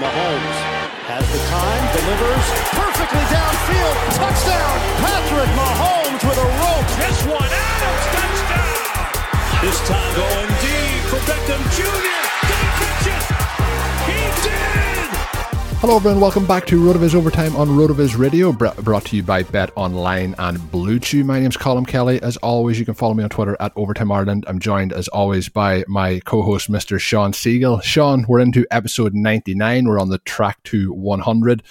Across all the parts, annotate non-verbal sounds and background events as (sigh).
Mahomes has the time, delivers perfectly downfield. Touchdown, Patrick Mahomes with a rope. This one, Adams, touchdown. This time going deep for Beckham Jr. Did he catch it? He did. Hello, everyone. Welcome back to RotoViz Overtime on RotoViz Radio, brought to you by Bet Online and Blue Chew. My name's Colm Kelly. As always, you can follow me on Twitter at Overtime Ireland. I'm joined, as always, by my co-host, Mr. Shawn Siegele. Shawn, we're into episode 99. We're on the track to 100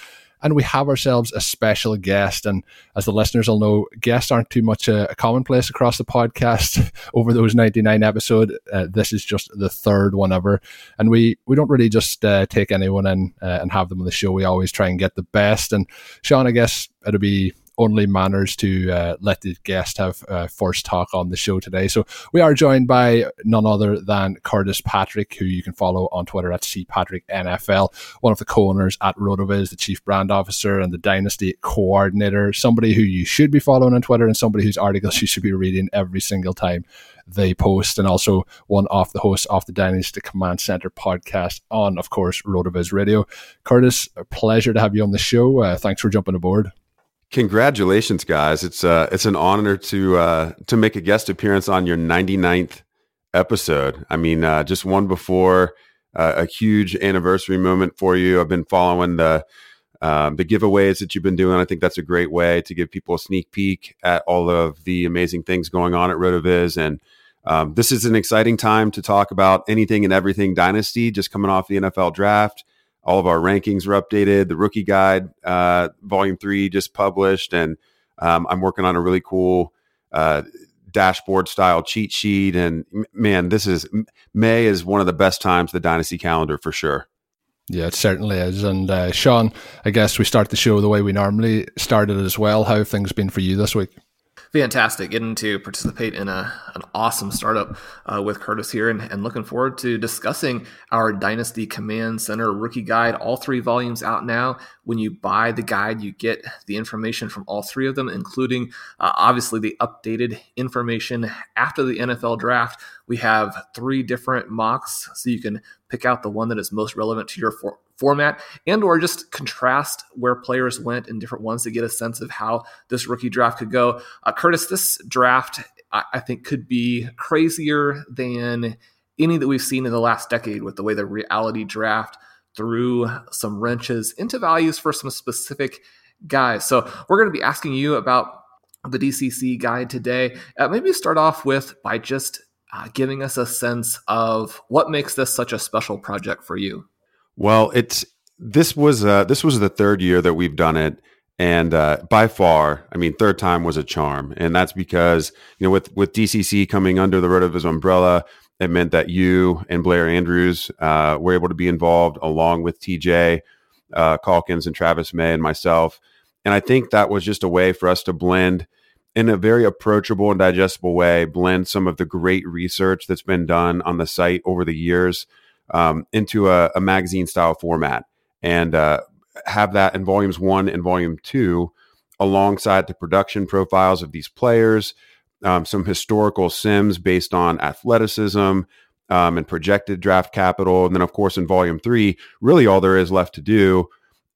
and we have ourselves a special guest. And as the listeners will know, guests aren't too much a, a commonplace across the podcast (laughs) over those 99 episodes. Uh, this is just the third one ever. And we, we don't really just uh, take anyone in uh, and have them on the show. We always try and get the best. And Shawn, I guess it'll be only manners to uh, let the guest have uh, first talk on the show today. So we are joined by none other than Curtis Patrick, who you can follow on Twitter at cpatricknfl, one of the co-owners at RotoViz, the chief brand officer and the dynasty coordinator, somebody who you should be following on Twitter and somebody whose articles you should be reading every single time they post, and also one of the hosts of the Dynasty Command Center podcast on, of course, RotoViz Radio. Curtis, a pleasure to have you on the show. Uh, thanks for jumping aboard. Congratulations, guys! It's uh, it's an honor to uh, to make a guest appearance on your 99th episode. I mean, uh, just one before uh, a huge anniversary moment for you. I've been following the um, the giveaways that you've been doing. I think that's a great way to give people a sneak peek at all of the amazing things going on at Rotoviz. And um, this is an exciting time to talk about anything and everything Dynasty. Just coming off the NFL draft all of our rankings are updated. The rookie guide, uh, volume three, just published, and um, I'm working on a really cool uh, dashboard style cheat sheet. And man, this is May is one of the best times the dynasty calendar for sure. Yeah, it certainly is. And uh, Shawn, I guess we start the show the way we normally started as well. How have things been for you this week? Fantastic getting to participate in a, an awesome startup uh, with Curtis here and, and, looking forward to discussing our Dynasty Command Center rookie guide. All three volumes out now. When you buy the guide, you get the information from all three of them, including uh, obviously the updated information after the NFL draft. We have three different mocks, so you can pick out the one that is most relevant to your for- format and or just contrast where players went in different ones to get a sense of how this rookie draft could go. Uh, Curtis, this draft I, I think could be crazier than any that we've seen in the last decade with the way the reality draft threw some wrenches into values for some specific guys. So we're going to be asking you about the DCC guide today. Uh, maybe start off with by just uh, giving us a sense of what makes this such a special project for you. Well, it's this was uh, this was the third year that we've done it, and uh, by far, I mean, third time was a charm, and that's because you know with with DCC coming under the RotoViz umbrella, it meant that you and Blair Andrews uh, were able to be involved along with TJ uh, Calkins and Travis May and myself, and I think that was just a way for us to blend in a very approachable and digestible way, blend some of the great research that's been done on the site over the years um, into a, a magazine style format and uh, have that in volumes one and volume two alongside the production profiles of these players, um, some historical sims based on athleticism um, and projected draft capital. And then, of course, in volume three, really all there is left to do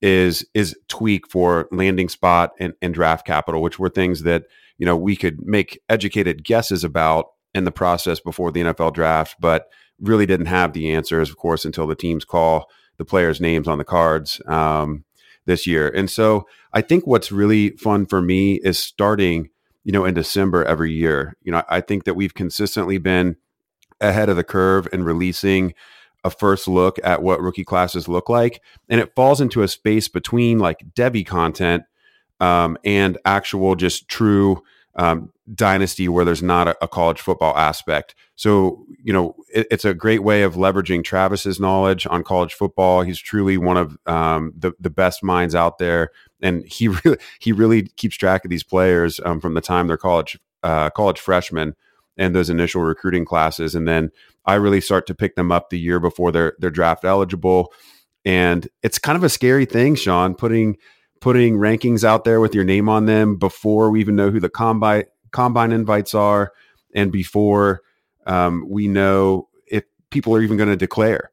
is is tweak for landing spot and, and draft capital, which were things that you know we could make educated guesses about in the process before the NFL draft, but really didn't have the answers, of course, until the teams call the players' names on the cards um, this year. And so I think what's really fun for me is starting, you know, in December every year. You know, I think that we've consistently been ahead of the curve in releasing a first look at what rookie classes look like. And it falls into a space between like Devy content um, and actual just true um, dynasty where there's not a, a, college football aspect. So, you know, it, it's a great way of leveraging Travis's knowledge on college football. He's truly one of um, the the best minds out there, and he (laughs) really he really keeps track of these players um, from the time they're college uh, college freshmen and those initial recruiting classes, and then I really start to pick them up the year before they're they're draft eligible. And it's kind of a scary thing, Shawn, putting putting rankings out there with your name on them before we even know who the combine combine invites are, and before um, we know if people are even going to declare.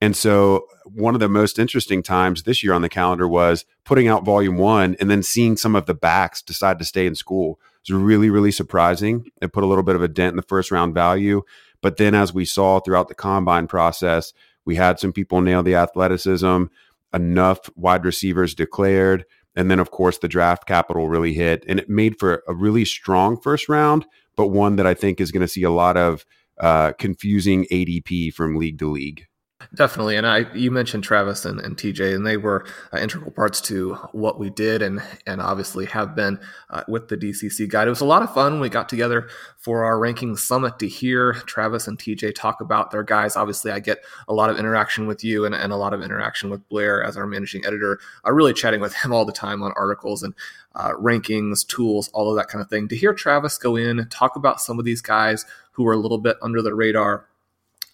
And so, one of the most interesting times this year on the calendar was putting out volume one and then seeing some of the backs decide to stay in school. It was really, really surprising. It put a little bit of a dent in the first round value. But then, as we saw throughout the combine process, we had some people nail the athleticism, enough wide receivers declared. And then, of course, the draft capital really hit, and it made for a really strong first round, but one that I think is going to see a lot of uh, confusing ADP from league to league. Definitely, and I you mentioned Travis and, and TJ, and they were uh, integral parts to what we did, and and obviously have been uh, with the DCC guide. It was a lot of fun. We got together for our ranking summit to hear Travis and TJ talk about their guys. Obviously, I get a lot of interaction with you and, and a lot of interaction with Blair as our managing editor. I'm really chatting with him all the time on articles and uh, rankings, tools, all of that kind of thing. To hear Travis go in talk about some of these guys who are a little bit under the radar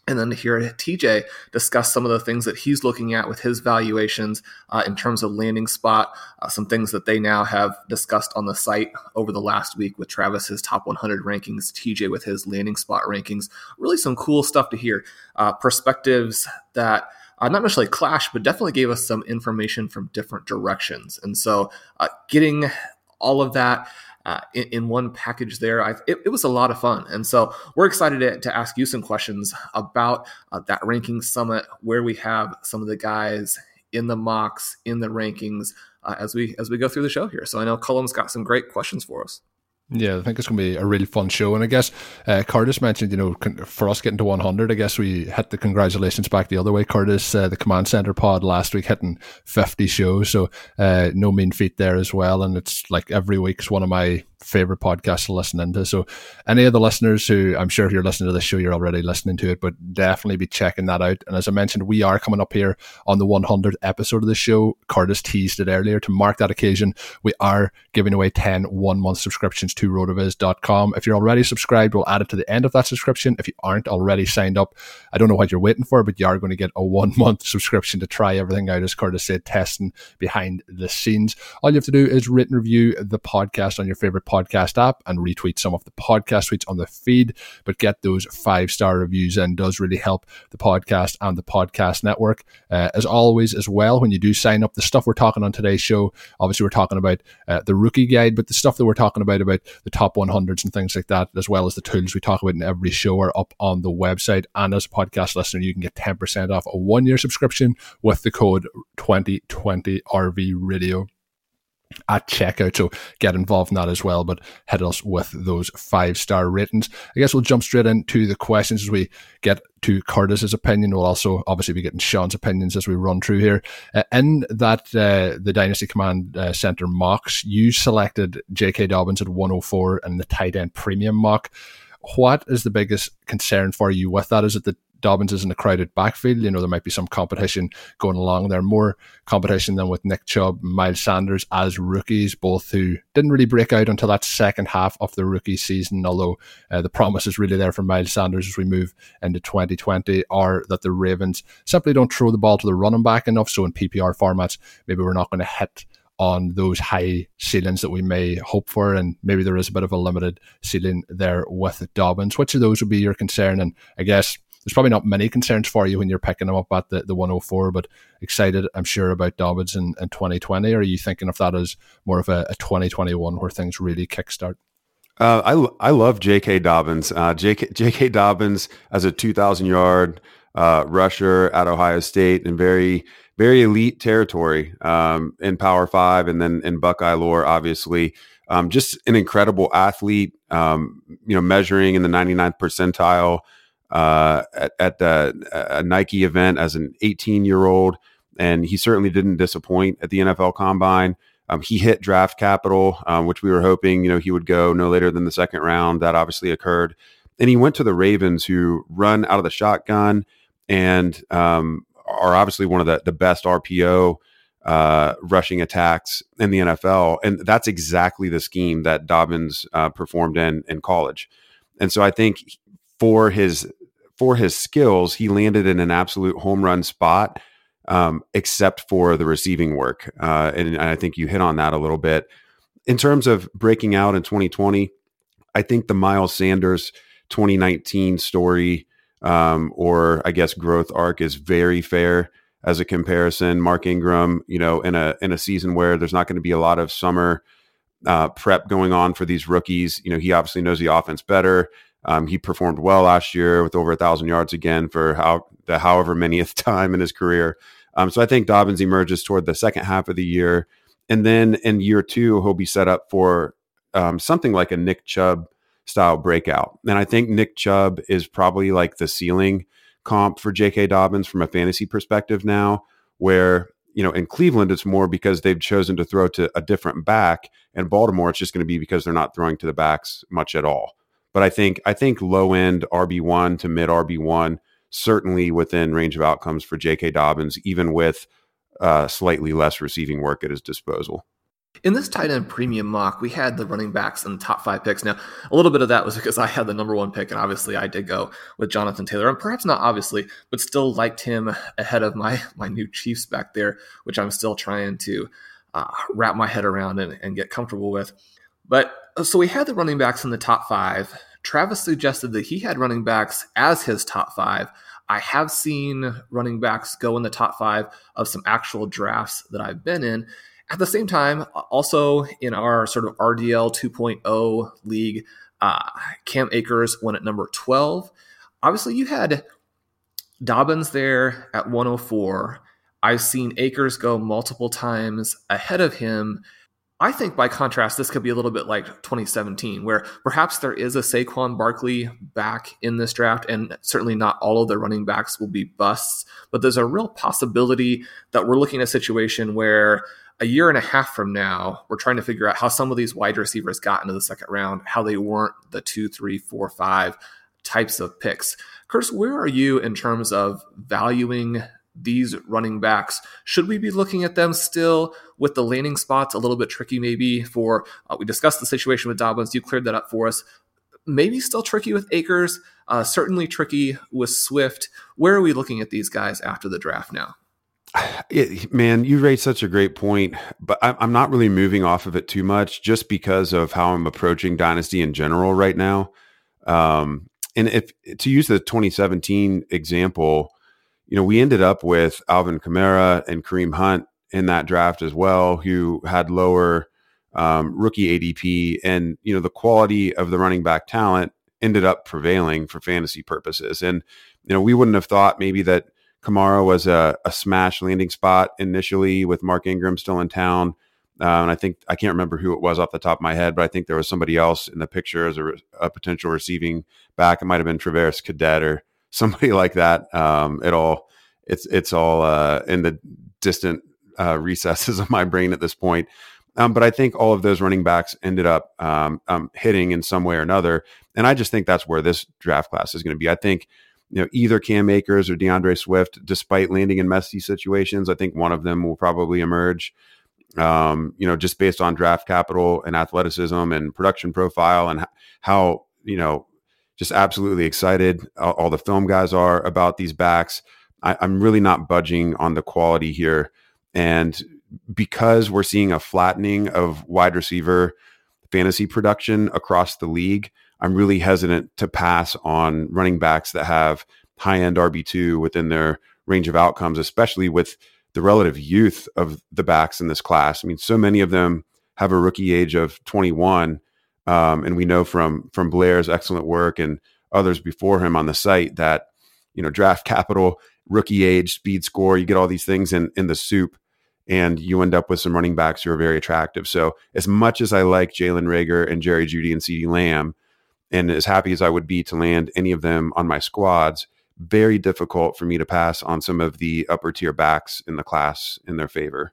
and then to hear TJ discuss some of the things that he's looking at with his valuations uh, in terms of landing spot, uh, some things that they now have discussed on the site over the last week with Travis's top 100 rankings, TJ with his landing spot rankings. Really some cool stuff to hear. Uh, perspectives that uh, not necessarily clash, but definitely gave us some information from different directions. And so uh, getting all of that uh, in, in, one package there. It, it, was a lot of fun. And so we're excited to, to ask you some questions about uh, that ranking summit, where we have some of the guys in the mocks, in the rankings, uh, as we as we go through the show here. So I know Colm's got some great questions for us. Yeah, I think it's going to be a really fun show. And I guess uh, Curtis mentioned, you know, for us getting to 100, I guess we hit the congratulations back the other way. Curtis, uh, the Command Center pod last week, hitting 50 shows. So uh, no mean feat there as well. And it's like every week's one of my favorite podcast to listen into. So, any of the listeners who I'm sure if you're listening to this show, you're already listening to it, but definitely be checking that out. And as I mentioned, we are coming up here on the 100th episode of the show. Curtis teased it earlier to mark that occasion. We are giving away 10 one month subscriptions to rotoviz.com. If you're already subscribed, we'll add it to the end of that subscription. If you aren't already signed up, I don't know what you're waiting for, but you are going to get a one month subscription to try everything out, as Curtis said, testing behind the scenes. All you have to do is written review the podcast on your favorite podcast app and retweet some of the podcast tweets on the feed. But get those five star reviews and does really help the podcast and the podcast network. Uh, as always, as well, when you do sign up, the stuff we're talking on today's show, obviously, we're talking about uh, the rookie guide, but the stuff that we're talking about, about the top 100s and things like that, as well as the tools we talk about in every show, are up on the website. And as a podcast listener, you can get 10% off a one year subscription with the code 2020 RV Radio at checkout. So get involved in that as well, but hit us with those five star ratings. I guess we'll jump straight into the questions as we get to Curtis's opinion. We'll also obviously be getting Shawn's opinions as we run through here. Uh, in that, uh, the Dynasty Command uh, Center mocks, you selected J.K. Dobbins at 104 and the tight end premium mock. What is the biggest concern for you with that? Is it the Dobbins is in a crowded backfield. You know, there might be some competition going along there, more competition than with Nick Chubb, Miles Sanders as rookies, both who didn't really break out until that second half of the rookie season. Although uh, the promise is really there for Miles Sanders as we move into 2020, are that the Ravens simply don't throw the ball to the running back enough. So in PPR formats, maybe we're not going to hit on those high ceilings that we may hope for. And maybe there is a bit of a limited ceiling there with Dobbins. Which of those would be your concern? And I guess there's probably not many concerns for you when you're picking them up at the, the 104, but excited, I'm sure, about Dobbins in, in 2020. Or are you thinking of that as more of a, a 2021 where things really kickstart? Uh, I, I love J.K. Dobbins. Uh, J.K. J.K. Dobbins as a 2,000 yard uh, rusher at Ohio State and very, very elite territory um, in Power Five and then in Buckeye lore, obviously. Um, just an incredible athlete, um, you know, measuring in the 99th percentile uh, at, at the, a Nike event as an 18 year old, and he certainly didn't disappoint at the NFL Combine. Um, he hit draft capital, um, which we were hoping you know he would go no later than the second round. That obviously occurred, and he went to the Ravens, who run out of the shotgun and um, are obviously one of the the best RPO uh, rushing attacks in the NFL, and that's exactly the scheme that Dobbins uh, performed in in college. And so I think for his for his skills, he landed in an absolute home run spot, um, except for the receiving work. Uh, and I think you hit on that a little bit. In terms of breaking out in 2020, I think the Miles Sanders 2019 story, um, or I guess growth arc, is very fair as a comparison. Mark Ingram, you know, in a in a season where there's not going to be a lot of summer uh, prep going on for these rookies, you know, he obviously knows the offense better. Um, he performed well last year with over a thousand yards again for how the however manyth (laughs) time in his career. Um, so I think Dobbins emerges toward the second half of the year, and then in year two he'll be set up for um, something like a Nick Chubb style breakout. And I think Nick Chubb is probably like the ceiling comp for J.K. Dobbins from a fantasy perspective now, where you know in Cleveland it's more because they've chosen to throw to a different back, and Baltimore it's just going to be because they're not throwing to the backs much at all. But I think I think low end RB one to mid RB one certainly within range of outcomes for J.K. Dobbins, even with uh, slightly less receiving work at his disposal. In this tight end premium mock, we had the running backs the top five picks. Now, a little bit of that was because I had the number one pick, and obviously I did go with Jonathan Taylor, and perhaps not obviously, but still liked him ahead of my (laughs) my new Chiefs back there, which I'm still trying to uh, wrap my head around and, and get comfortable with. But so we had the running backs in the top five. Travis suggested that he had running backs as his top five. I have seen running backs go in the top five of some actual drafts that I've been in. At the same time, also in our sort of RDL 2.0 league, uh, Cam Akers went at number 12. Obviously, you had Dobbins there at 104. I've seen Akers go multiple times ahead of him I think by contrast, this could be a little bit like 2017, where perhaps there is a Saquon Barkley back in this draft, and certainly not all of the running backs will be busts, but there's a real possibility that we're looking at a situation where a year and a half from now, we're trying to figure out how some of these wide receivers got into the second round, how they weren't the two, three, four, five types of picks. Curtis, where are you in terms of valuing these running backs. Should we be looking at them still with the landing spots a little bit tricky, maybe? For uh, we discussed the situation with Dobbins, you cleared that up for us. Maybe still tricky with Akers, uh, certainly tricky with Swift. Where are we looking at these guys after the draft now? (sighs) It, man, you raised such a great point, but I'm, I'm not really moving off of it too much just because of how I'm approaching Dynasty in general right now. Um, and if to use the 2017 example, you know, we ended up with Alvin Kamara and Kareem Hunt in that draft as well, who had lower um, rookie ADP, and you know, the quality of the running back talent ended up prevailing for fantasy purposes. And you know, we wouldn't have thought maybe that Kamara was a, a smash landing spot initially with Mark Ingram still in town. Uh, and I think I can't remember who it was off the top of my head, but I think there was somebody else in the picture as a, a potential receiving back. It might have been Travaris Cadet or somebody (laughs) like that. Um, it all it's it's all uh, in the distant uh, recesses (laughs) of my brain at this point. Um, but I think all of those running backs ended up um, um, hitting in some way or another, and I just think that's where this draft class is going to be. I think you know either Cam Akers or DeAndre Swift, despite landing in messy situations, I think one of them will probably emerge. Um, you know, just based on draft capital and athleticism and production profile and how you know just absolutely excited all, all the film guys are about these backs. I, I'm really not budging on the quality here, and because we're seeing a flattening of wide receiver fantasy production across the league, I'm really hesitant to pass on running backs that have high end RB2 within their range of outcomes, especially with the relative youth of the backs in this class. I mean, so many of them have a rookie age of 21. Um, and we know from from Blair's excellent work and others before him on the site that you know draft capital, rookie age, speed score, you get all these things in in the soup and you end up with some running backs who are very attractive. So, as much as I like Jalen Reagor and Jerry Jeudy and CeeDee Lamb, and as happy as I would be to land any of them on my squads, very difficult for me to pass on some of the upper tier backs in the class in their favor.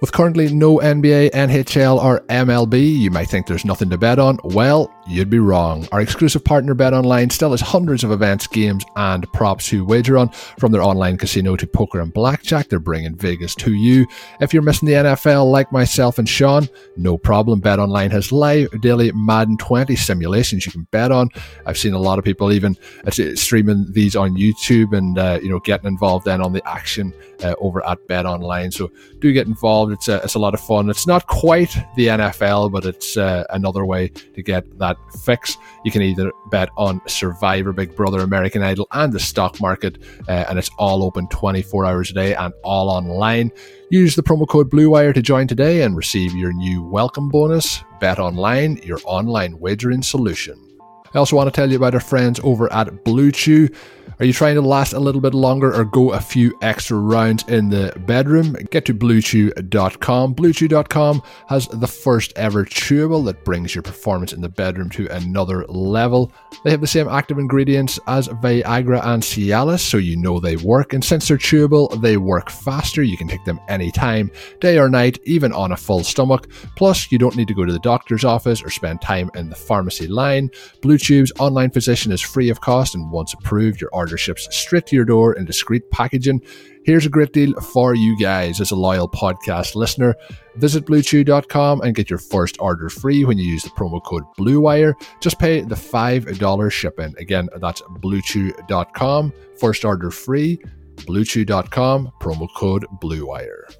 With currently no NBA, NHL, or MLB, you might think there's nothing to bet on. Well, you'd be wrong. Our exclusive partner BetOnline still has hundreds of events, games, and props to wager on. From their online casino to poker and blackjack, they're bringing Vegas to you. If you're missing the NFL, like myself and Shawn, no problem. BetOnline has live daily Madden 20 simulations you can bet on. I've seen a lot of people even uh, streaming these on YouTube and uh, you know getting involved then on the action uh, over at BetOnline. So do get involved. It's a, it's a lot of fun. It's not quite the NFL, but it's uh, another way to get that fix. You can either bet on Survivor, Big Brother, American Idol, and the stock market, uh, and it's all open 24 hours a day and all online. Use the promo code BlueWire to join today and receive your new welcome bonus. Bet online, your online wagering solution. I also want to tell you about our friends over at Blue Chew. Are you trying to last a little bit longer or go a few extra rounds in the bedroom? Get to bluechew.com. Bluechew.com has the first ever chewable that brings your performance in the bedroom to another level. They have the same active ingredients as Viagra and Cialis, so you know they work. And since they're chewable, they work faster. You can take them anytime, day or night, even on a full stomach. Plus, you don't need to go to the doctor's office or spend time in the pharmacy line. Blue Chew's online physician is free of cost, and once approved, your order ships straight to your door in discreet packaging. Here's a great deal for you guys as a loyal podcast listener. Visit bluechew.com and get your first order free when you use the promo code BlueWire. Just pay the $5 shipping. Again, that's bluechew.com. First order free. Bluechew.com, promo code BlueWire.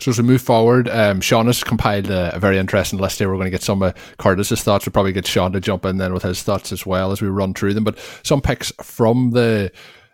So as we move forward, um, Shawn has compiled a, a, very interesting list here. We're going to get some of Curtis's thoughts. We'll probably get Shawn to jump in then with his thoughts as well as we run through them. But some picks from the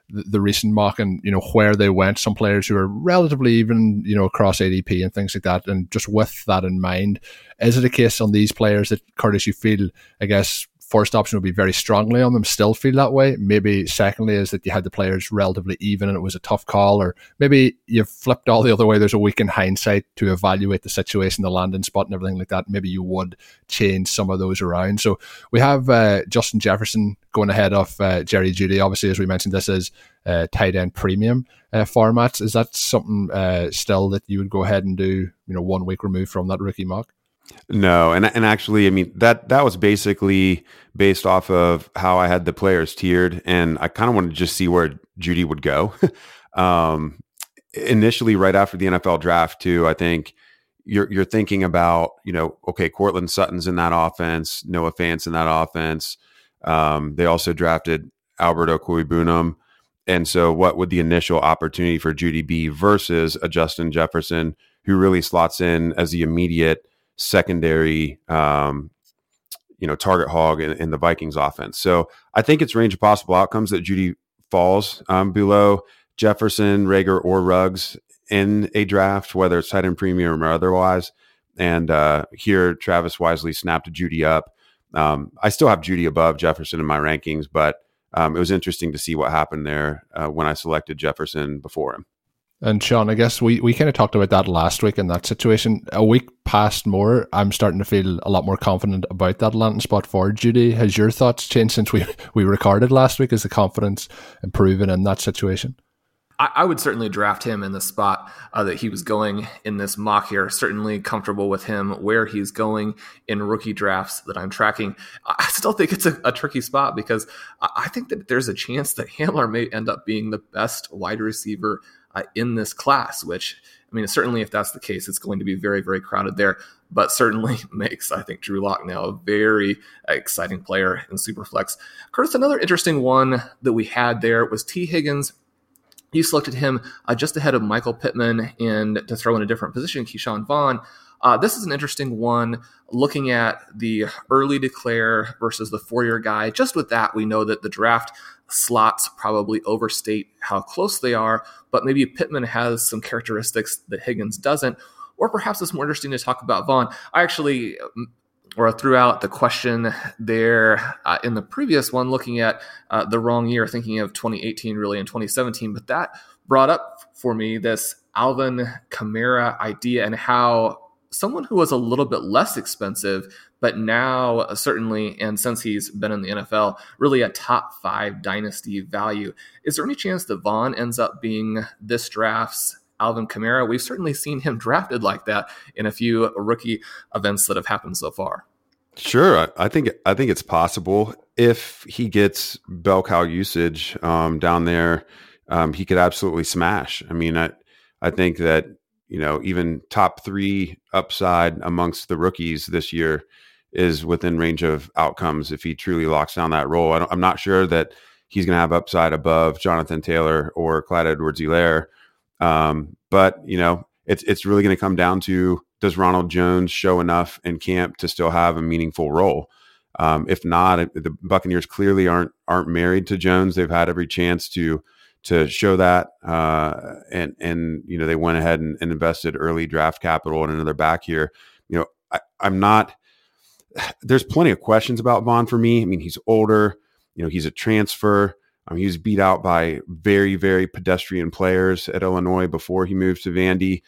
the, recent mock and you know where they went. Some players who are relatively even, you know, across ADP and things like that. And just with that in mind, is it a case on these players that Curtis you feel, I guess, first option would be very strongly on them, still feel that way. Maybe secondly is that you had the players relatively even and it was a tough call, or maybe you've flipped all the other way. There's a week in hindsight to evaluate the situation, the landing spot, and everything like that. Maybe you would change some of those around. So we have uh, Justin Jefferson going ahead of uh, Jerry Jeudy. Obviously, as we mentioned, this is uh, tight end premium uh, formats. Is that something uh, still that you would go ahead and do? You know, one week removed from that rookie mock. No, and and actually, I mean that that was basically based off of how I had the players tiered, and I kind of wanted to just see where Jeudy would go. (laughs) um, initially, right after the NFL draft, too, I think you're you're thinking about you know, okay, Courtland Sutton's in that offense, Noah Fant's in that offense. Um, they also drafted Albert Okwuegbunam. and so, what would the initial opportunity for Jeudy be versus a Justin Jefferson who really slots in as the immediate secondary, um, you know, target hog in, in, the Vikings offense? So, I think it's range of possible outcomes that Jeudy falls um, below Jefferson, Reagor, or Ruggs in a draft, whether it's tight end premium or otherwise. And uh, here, Travis wisely snapped Jeudy up. Um, I still have Jeudy above Jefferson in my rankings, but um, it was interesting to see what happened there uh, when I selected Jefferson before him. And Sean, I guess we, we kind of talked about that last week in that situation. A week past more, I'm starting to feel a lot more confident about that landing spot for Jeudy. Has your thoughts changed since we, (laughs) we recorded last week? Is the confidence improving in that situation? I, I would certainly draft him in the spot uh, that he was going in this mock here. Certainly comfortable with him where he's going in rookie drafts that I'm tracking. I still think it's a, a tricky spot because I think that there's a chance that Hamler may end up being the best wide receiver uh, in this class, which I mean, certainly if that's the case, it's going to be very, very crowded there. But certainly (laughs) makes, I think, Drew Lock now a very exciting player in Superflex. Curtis, another interesting one that we had there was Tee Higgins you selected him uh, just ahead of Michael Pittman and to throw in a different position, Ke'Shawn Vaughn. Uh, this is an interesting one looking at the early declare versus the four year guy. Just with that, we know that the draft slots probably overstate how close they are, but maybe Pittman has some characteristics that Higgins doesn't. Or perhaps it's more interesting to talk about Vaughn. I actually or throughout the question there uh, in the previous one, looking at uh, the wrong year, thinking of 2018 really and 2017. But that brought up for me this Alvin Kamara idea and how someone who was a little bit less expensive, but now uh, certainly, and since he's been in the NFL, really a top five dynasty value. Is there any chance that Vaughn ends up being this draft's Alvin Kamara. We've certainly seen him (laughs) drafted like that in a few rookie events that have happened so far. Sure, I think I think it's possible if he gets bell cow usage um, down there, um, he could absolutely smash. I mean, I I think that you know even top three upside amongst the rookies this year is within range of outcomes if he truly locks down that role. I am not sure that he's going to have upside above Jonathan Taylor or Clyde Edwards-Helaire um, but you know, it's it's really going to come down to does Ronald Jones show enough in camp to still have a meaningful role? Um, if not, the Buccaneers clearly aren't aren't married to Jones. They've had every chance to to show that, uh, and and you know they went ahead and, and, invested early draft capital in another back here. You know, I, I'm not. (sighs) There's plenty of questions about Vaughn for me. I mean, he's older. You know, he's a transfer. Um, he was beat out by very, very pedestrian players at Illinois before he moved to Vandy.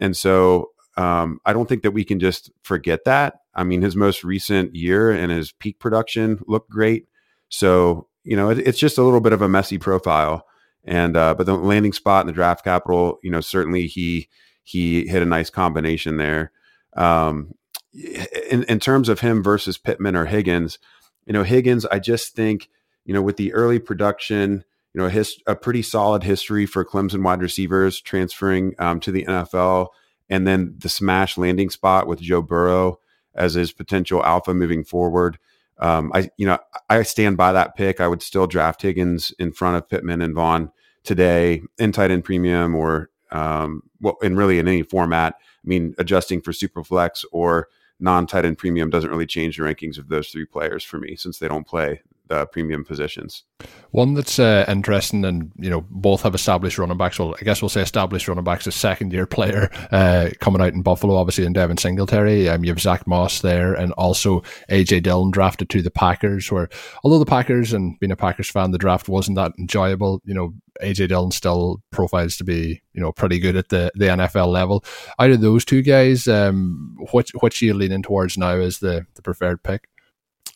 And so um, I don't think that we can just forget that. I mean, his most recent year and his peak production looked great. So, you know, it, it's just a little bit of a messy profile. And, uh, but the landing spot in the draft capital, you know, certainly he, he hit a nice combination there. Um, in, in terms of him versus Pittman or Higgins, you know, Higgins, I just think you know, with the early production, you know, a, his, a pretty solid history for Clemson wide receivers transferring um, to the NFL, and then the smash landing spot with Joe Burrow as his potential alpha moving forward. Um, I, you know, I stand by that pick. I would still draft Higgins in front of Pittman and Vaughn today in tight end premium or, um, well, and really in any format. I mean, adjusting for super flex or non tight end premium doesn't really change the rankings of those three players for me since they don't play the premium positions. One that's uh, interesting, and you know, both have established running backs. Well, I guess we'll say established running backs. A second year (laughs) player uh, coming out in Buffalo, obviously, and Devin Singletary. Um, you have Zack Moss there, and also AJ Dillon drafted to the Packers. Where although the Packers and being a Packers fan, the draft wasn't that enjoyable. You know, AJ Dillon still profiles to be you know pretty good at the the NFL level. Out of those two guys, um, what what you leaning towards now as the the preferred pick?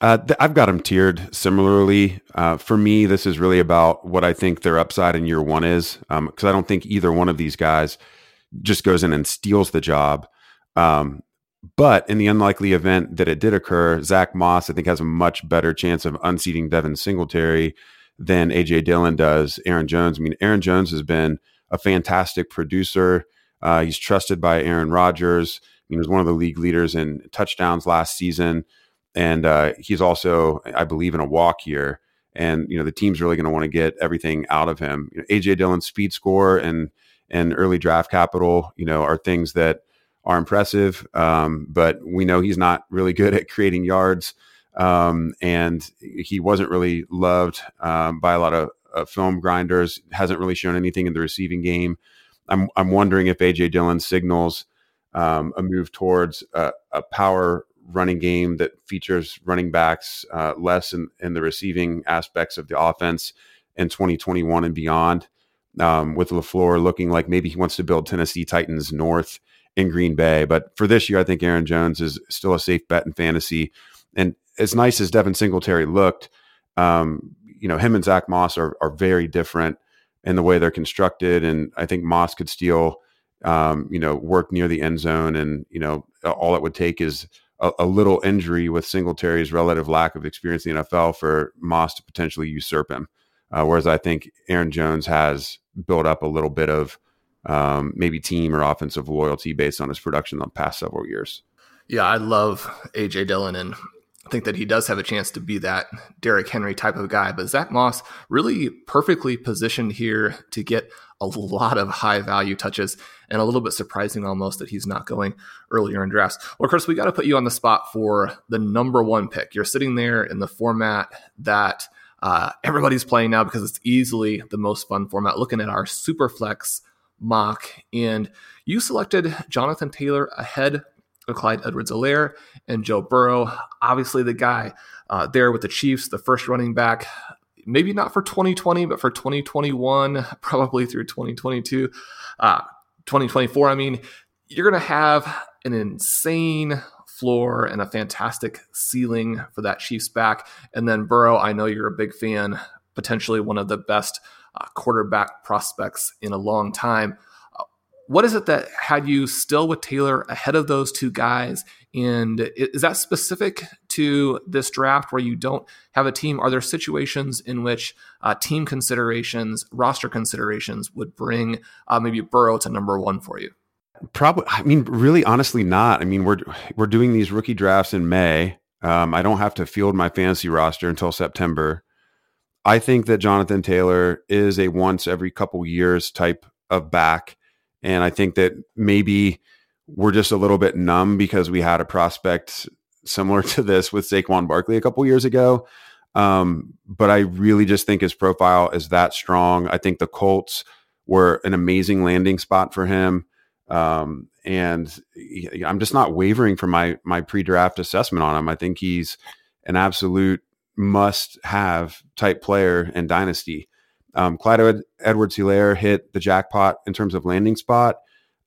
Uh, th- I've got them tiered similarly. Uh, for me, this is really about what I think their upside in year one is, because um, I don't think either one of these guys just goes in and steals the job. Um, but in the unlikely event that it did occur, Zack Moss, I think, has a much better chance of unseating Devin Singletary than AJ Dillon does Aaron Jones. I mean, Aaron Jones has been a fantastic producer. Uh, he's trusted by Aaron Rodgers. He was one of the league leaders in touchdowns last season and uh, he's also, I believe, in a walk here. and you know the team's really going to want to get everything out of him. You know, AJ Dillon's speed score and and early draft capital, you know, are things that are impressive, um, but we know he's not really good at creating yards, um, and he wasn't really loved um, by a lot of film grinders. Hasn't really shown anything in the receiving game. I'm I'm wondering if AJ Dillon signals um, a move towards a, a, power running game that features running backs uh, less in, in the receiving aspects of the offense in 2021 and beyond. Um, with LaFleur looking like maybe he wants to build Tennessee Titans North in Green Bay. But for this year, I think Aaron Jones is still a safe bet in fantasy. And as nice as Devin Singletary looked, um, you know, him and Zack Moss are, are very different in the way they're constructed. And I think Moss could steal, um, you know, work near the end zone. And, you know, all it would take is a, a, little injury with Singletary's relative lack of experience in the NFL for Moss to potentially usurp him. Uh, whereas I think Aaron Jones has built up a little bit of um, maybe team or offensive loyalty based on his production the past several years. Yeah, I love AJ Dillon and think that he does have a chance to be that Derrick Henry type of guy. But Zack Moss really perfectly positioned here to get a lot of high value touches and a little bit surprising almost that he's not going earlier in drafts. Well, Chris, we got to put you on the spot for the number one pick. You're sitting there in the format that uh, everybody's playing now because it's easily the most fun format. Looking at our Superflex mock, and you selected Jonathan Taylor ahead Clyde Edwards-Helaire and Joe Burrow. Obviously, the guy uh, there with the Chiefs, the first running back, maybe not for 2020, but for 2021, (laughs) probably through 2022, uh, 2024. I mean, you're going to have an insane floor and a fantastic ceiling for that Chiefs back. And then Burrow, I know you're a big fan, potentially one of the best uh, quarterback prospects in a long time what is it that had you still with Taylor ahead of those two guys? And is that specific to this draft where you don't have a team? Are there situations in which uh, team considerations, roster considerations would bring uh, maybe Burrow to number one for you? Probably. I mean, really, honestly, not. I mean, we're we're doing these rookie drafts in May. Um, I don't have to field my fantasy roster until September. I think that Jonathan Taylor is a once every couple years type of back and I think that maybe we're just a little bit numb because we had a prospect similar (laughs) to this with Saquon Barkley a couple years ago. Um, but I really just think his profile is that strong. I think the Colts were an amazing landing spot for him. Um, and I'm just not wavering from my my pre-draft assessment on him. I think he's an absolute must-have type player in dynasty. Um, Clyde Edwards Helaire hit the jackpot in terms of landing spot,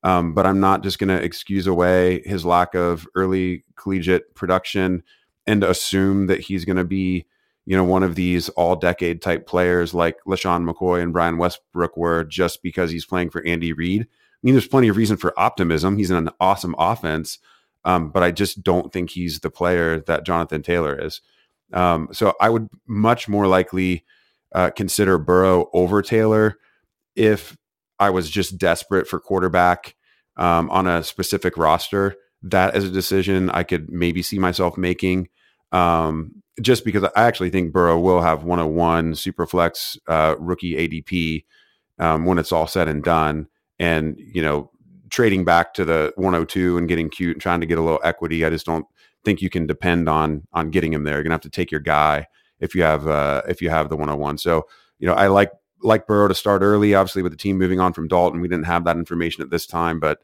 um, but I'm not just going to excuse away his lack of early collegiate production and assume that he's going to be, you know, one of these all decade type players like LeSean McCoy and Brian Westbrook were just because he's playing for Andy Reid. I mean, there's plenty of reason for optimism. He's in an awesome offense, um, but I just don't think he's the player that Jonathan Taylor is. Um, so I would much more likely uh, consider Burrow over Taylor if I was just desperate for quarterback um, on a specific roster. That is a decision I could maybe see myself making. Um, just because I actually think Burrow will have 101 Superflex uh, rookie ADP um, when it's all said and done. And, you know, trading back to the 102 and getting cute and trying to get a little equity, I just don't think you can depend on on getting him there. You're gonna have to take your guy if you have uh, if you have the 101. So you know I like like Burrow to start early. Obviously, with the team moving on from Dalton, we didn't have that information at this time, but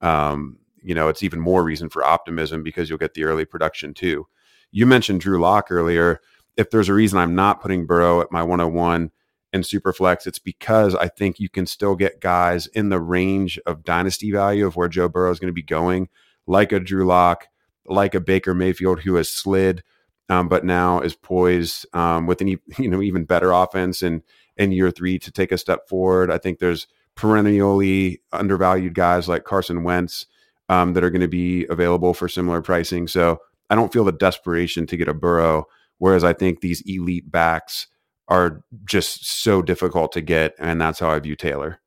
um, you know it's even more reason for optimism because you'll get the early production too. You mentioned Drew Lock earlier. If there's a reason I'm not putting Burrow at my 101 and Superflex, it's because I think you can still get guys in the range of dynasty value of where Joe Burrow is going to be going, like a Drew Lock, like a Baker Mayfield who has slid um, but now is poised um, with an (laughs) you know even better offense in in year three to take a step forward. I think there's perennially undervalued guys like Carson Wentz um, that are going to be available for similar pricing. So I don't feel the desperation to get a Burrow, whereas I think these elite backs are just so difficult to get, and that's how I view Taylor.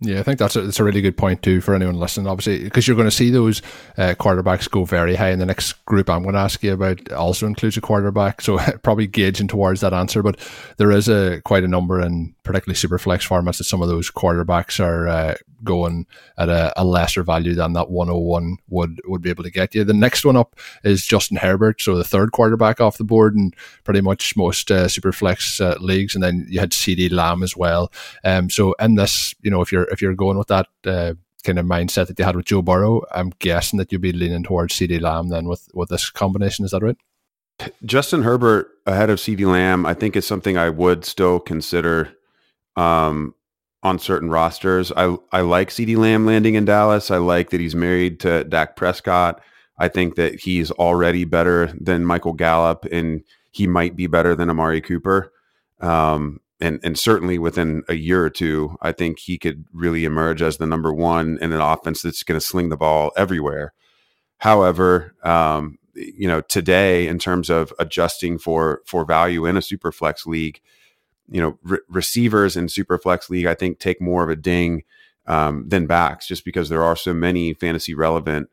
Yeah, I think that's a, that's a really good point too for anyone listening. Obviously, because you're going to see those uh, quarterbacks go very high. In the next group, I'm going to ask you about also includes a quarterback, so (laughs) probably gauging towards that answer. But there is a quite a number in particularly super flex formats that some of those quarterbacks are uh, going at a, a, lesser value than that 101 would would be able to get you. The next one up is Justin Herbert, so the third quarterback off the board in pretty much most uh, super flex uh, leagues, and then you had CeeDee Lamb as well. Um, so in this, you know, if you're if you're going with that uh, kind of mindset that you had with Joe Burrow, I'm guessing that you'd be leaning towards CeeDee Lamb then with with this combination. Is that right? Justin Herbert ahead of CeeDee Lamb, I think is something I would still consider um, on certain rosters. I I like CeeDee Lamb landing in Dallas. I like that he's married to Dak Prescott. I think that he's already better than Michael Gallup, and he might be better than Amari Cooper. Um, and and certainly within a year or two, I think he could really emerge as the number one in an offense that's going to sling the ball everywhere. However, um, you know, today in terms of adjusting for for value in a super flex league, you know, re- receivers in super flex league, I think take more of a ding um, than backs, just because there are so many fantasy relevant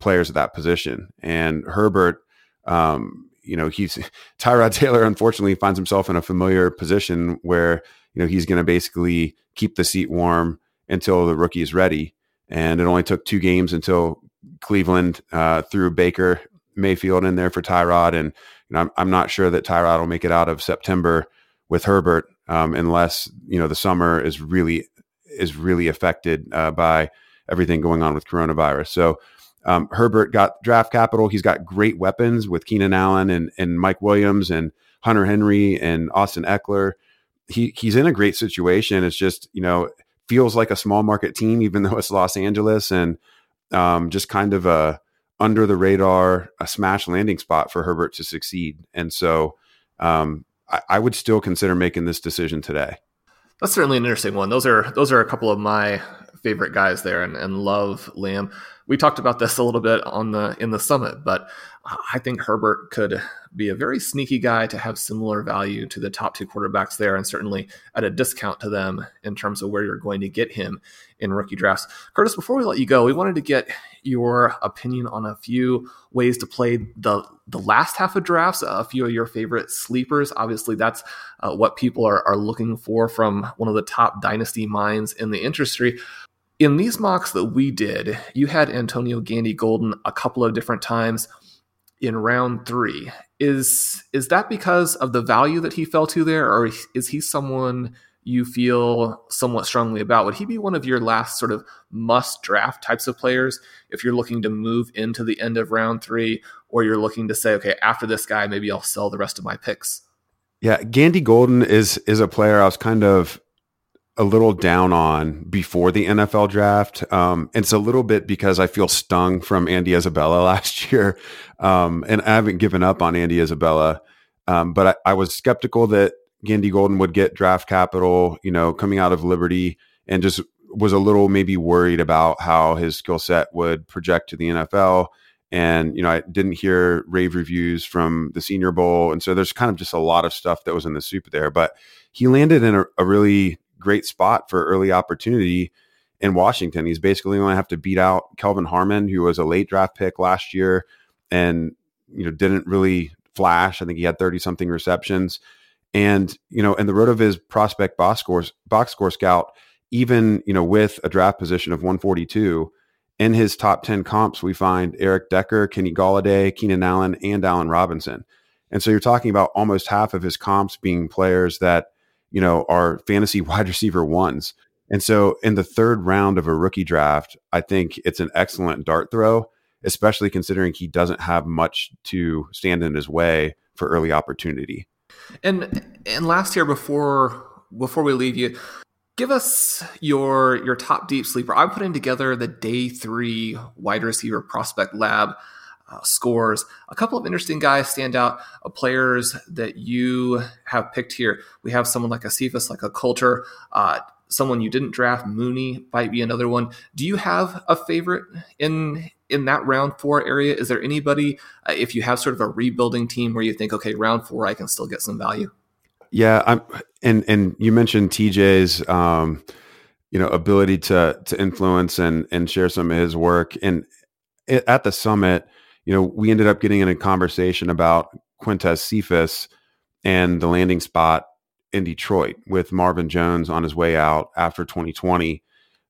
players at that position. And Herbert, um, you know, he's (laughs) Tyrod Taylor unfortunately finds himself in a familiar position where, you know, he's going to basically keep the seat warm until the rookie is ready. And it only took two games until Cleveland uh, threw Baker Mayfield in there for Tyrod. And you know, I'm, I'm not sure that Tyrod will make it out of September with Herbert um, unless, you know, the summer is really is really affected uh, by everything going on with coronavirus. So um, Herbert got draft capital. He's got great weapons with Keenan Allen and, and Mike Williams and Hunter Henry and Austin Ekeler. He he's in a great situation. It's just you know feels like a small market team, even (laughs) though it's Los Angeles, and um, just kind of a under the radar, a smash landing spot for Herbert to succeed. And so um, I, I would still consider making this decision today. That's certainly an interesting one. Those are those are a couple of my favorite guys there, and, and love Lamb we talked about this a little bit on the in the summit, but I think Herbert could be a very sneaky guy to have similar value to the top two quarterbacks there, and certainly at a discount to them in terms of where you're going to get him in rookie drafts. Curtis, before we let you go, we wanted to get your opinion on a few ways to play the the last half of drafts. A few of your favorite sleepers. Obviously, that's uh, what people are, are looking for from one of the top dynasty minds in the industry in these mocks that we did, you had Antonio Gandy Golden a couple of different times in round three. Is is that because of the value that he fell to there, or is he someone you feel somewhat strongly about? Would he be one of your last sort of must draft types of players if you're looking to move into the end of round three, or you're looking to say, okay, after this guy, maybe I'll sell the rest of my picks? Yeah, Gandy Golden is is a player I was kind of a little down on before the NFL draft. Um, it's a little bit because I feel stung from Andy Isabella (laughs) last year. Um, and I haven't given up on Andy Isabella. Um, but I, I, was skeptical that Gandy Golden would get draft capital, you know, coming out of Liberty and just was a little maybe worried about how his skill set would project to the NFL. And, you know, I didn't hear rave reviews from the Senior Bowl. And so there's kind of just a lot of stuff that was in the soup there. But he landed in a, a really great spot for early opportunity in Washington. He's basically going to have to beat out Kelvin Harmon, who was a late draft pick last year and you know didn't really flash. I think he had 30 something receptions. And, you know, in the RotoViz prospect box scores box score scout, even, you know, with a draft position of 142, in his top 10 comps, we find Eric Decker, Kenny Golladay, Keenan Allen, and Allen Robinson. And so you're talking about almost half of his comps being players that you know, are fantasy (laughs) wide receiver ones. And so in the third round of a rookie draft, I think it's an excellent dart throw, especially considering he doesn't have much to stand in his way for early opportunity. And and last year before before we leave you, give us your your top deep sleeper. I'm putting together the day three wide receiver prospect lab uh, scores. A couple of interesting guys stand out, uh, players that you have picked here. We have someone like a Cephus, like a Coulter, uh, someone you didn't draft, Mooney might be another one. Do you have a favorite in in that round four area? Is there anybody, uh, if you have sort of a rebuilding team where you think, okay, round four, I can still get some value? Yeah, I'm, and and you mentioned TJ's. Um, you know ability to to influence and and share some of his work. And at the summit, you know, we ended up getting in a conversation about Quintez Cephus and the landing spot in Detroit with Marvin Jones on his way out after 2020.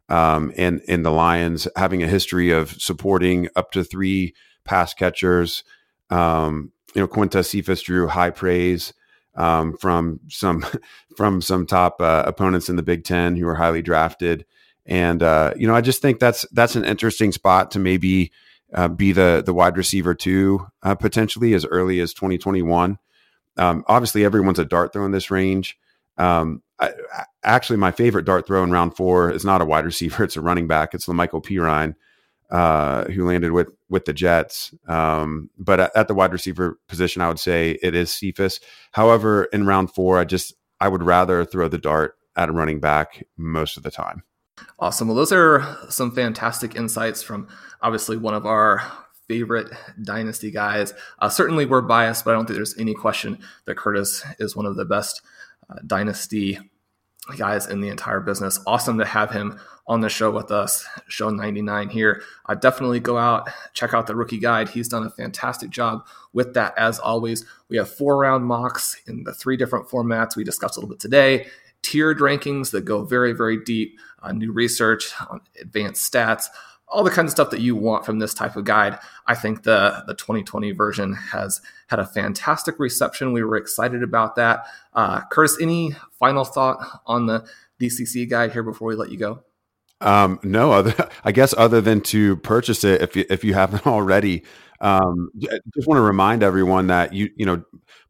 Um, and and the Lions having a history of supporting up to three pass catchers. Um, you know, Quintez Cephus drew high praise um, from some (laughs) from some top uh, opponents in the Big Ten who were highly drafted. And uh, you know, I just think that's that's an interesting spot to maybe uh, be the the wide receiver too uh, potentially as early as 2021. Um, obviously, everyone's a dart throw in this range. Um, I, actually, my favorite dart throw in round four is not a wide (laughs) receiver; it's a running back. It's La'Mical Perine, uh, who landed with with the Jets. Um, but at, at, the wide receiver position, I would say it is Cephus. However, in round four, I just I would rather throw the dart at a running back most of the time. Awesome. Well, those are some fantastic insights from obviously one of our favorite dynasty guys. Uh, certainly, we're biased, but I don't think there's any question that Curtis is one of the best uh, dynasty guys in the entire business. Awesome to have him on the show with us, show 99 here. Uh, definitely go out, check out the rookie guide. He's done a fantastic job with that, as always. We have four round mocks in the three different formats we discussed a little bit today, tiered rankings that go very, very deep, uh, new research on advanced stats all the kind of stuff that you want from this type of guide. I think the the 2020 version has had a fantastic reception. We were excited about that. Uh, Curtis, any final thought on the DCC guide here before we let you go? Um, no, other, (laughs) I guess other than to purchase it if you, if you haven't (laughs) already. Um, just want to remind everyone that you you know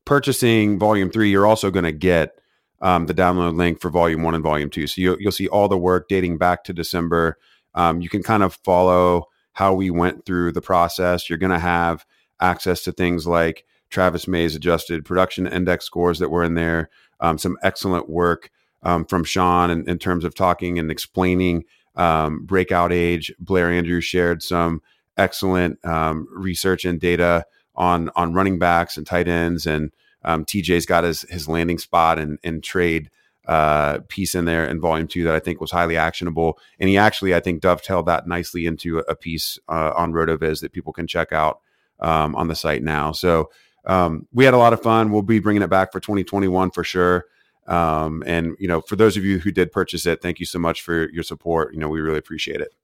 purchasing Volume Three, you're also going to get um, the download link for Volume One and Volume Two. So you, you'll see all the work dating back to December um, you can kind of follow how we went through the process. You're going to have access to things like Travis May's adjusted production index scores that were in there, um, some excellent work um, from Shawn in, in, terms of talking and explaining um, breakout age. Blair Andrews shared some excellent um, research and data on on running backs and tight ends, and um, TJ's got his his landing spot and, and trade uh, piece in there in volume two that I think was highly actionable. And he actually, I think, dovetailed that nicely into a piece uh, on RotoViz that people can check out um, on the site now. So um, we had a lot of fun. We'll be bringing it back for 2021 for sure. Um, and, you know, for those of you who did purchase it, thank you so much for your support. You know, we really appreciate it.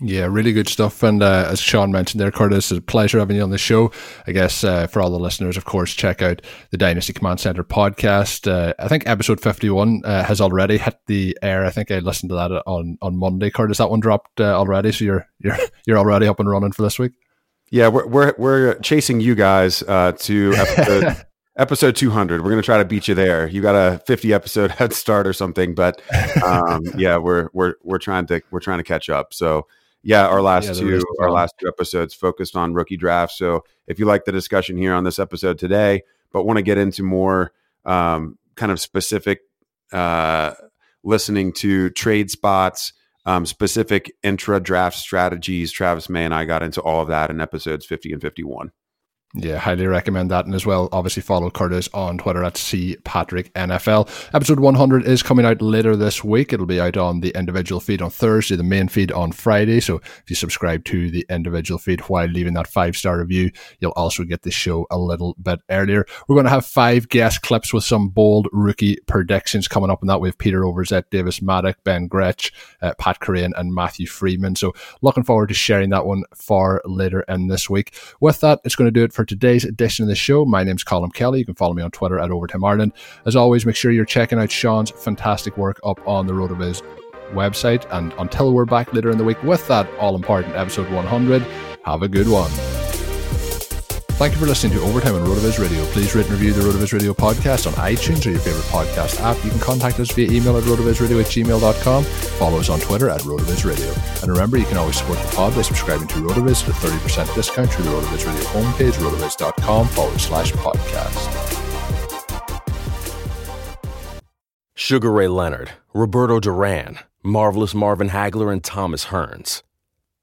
Yeah, really good stuff. And uh, as Shawn mentioned there, Curtis, it's a pleasure having you on the show. I guess uh, for all the listeners, of course, check out the Dynasty Command Center podcast. Uh, I think episode 51 uh, has already hit the air. I think I listened to that on, on Monday. Curtis, that one dropped uh, already. So you're, you're, (laughs) you're already up and running for this week. Yeah, we're, we're, we're chasing you guys uh, to (laughs) episode, episode 200. We're going to try to beat you there. You got a 50 episode (laughs) head start or something, but um, yeah, we're, we're, we're trying to, we're trying to catch up. So, yeah, our last yeah, two our last two episodes focused on rookie drafts. So if you like the discussion here on this episode today, but want to get into more um, kind of specific uh, listening to trade spots, um, specific intra draft strategies, Travis May and I got into all of that in episodes 50 and 51. Yeah, highly recommend that. And as well, obviously follow Curtis on Twitter at C Patrick NFL. Episode 100 is coming out later this week. It'll be out on the individual feed on Thursday, the main feed on Friday. So if you subscribe to the individual feed while leaving that five star review, you'll also get the show a little bit earlier. We're going to have five guest clips with some bold rookie predictions coming up. And that we have Peter Overzet, Davis Mattek, Ben Gretch, uh, Pat Kerrane, and Matthew Freeman. So looking forward to sharing that one far later in this week. With that, it's going to do it for for today's edition of the show. My name's Colm Kelly. You can follow me on Twitter at Overtime Ireland. As always, make sure you're checking out Shawn's fantastic work up on the RotoViz website. And until we're back later in the week with that all important episode 100, have a good one. Thank you for listening to Overtime on RotoViz Radio. Please rate and review the RotoViz Radio podcast on iTunes or your favorite podcast app. You can contact us via email at rotovizradio at gmail.com. Follow us on Twitter at RotoViz Radio. And remember, you can always support the pod by subscribing to RotoViz at a 30% discount through the RotoViz Radio homepage, rotoviz.com forward slash podcast. Sugar Ray Leonard, Roberto Duran, Marvelous Marvin Hagler, and Thomas Hearns